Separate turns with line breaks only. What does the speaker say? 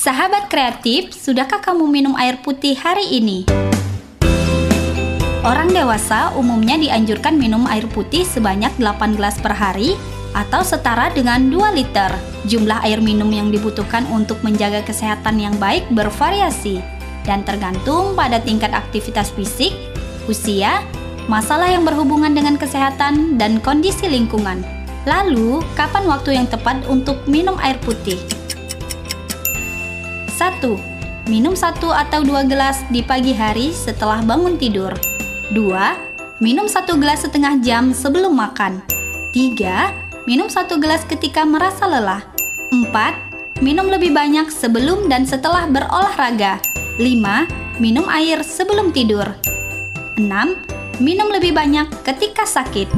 Sahabat kreatif, sudahkah kamu minum air putih hari ini? Orang dewasa umumnya dianjurkan minum air putih sebanyak 8 gelas per hari atau setara dengan 2 liter. Jumlah air minum yang dibutuhkan untuk menjaga kesehatan yang baik bervariasi dan tergantung pada tingkat aktivitas fisik, usia, masalah yang berhubungan dengan kesehatan, dan kondisi lingkungan. Lalu, kapan waktu yang tepat untuk minum air putih? 1. Minum satu atau dua gelas di pagi hari setelah bangun tidur. 2. Minum satu gelas setengah jam sebelum makan. 3. Minum satu gelas ketika merasa lelah. 4. Minum lebih banyak sebelum dan setelah berolahraga. 5. Minum air sebelum tidur. 6. Minum lebih banyak ketika sakit.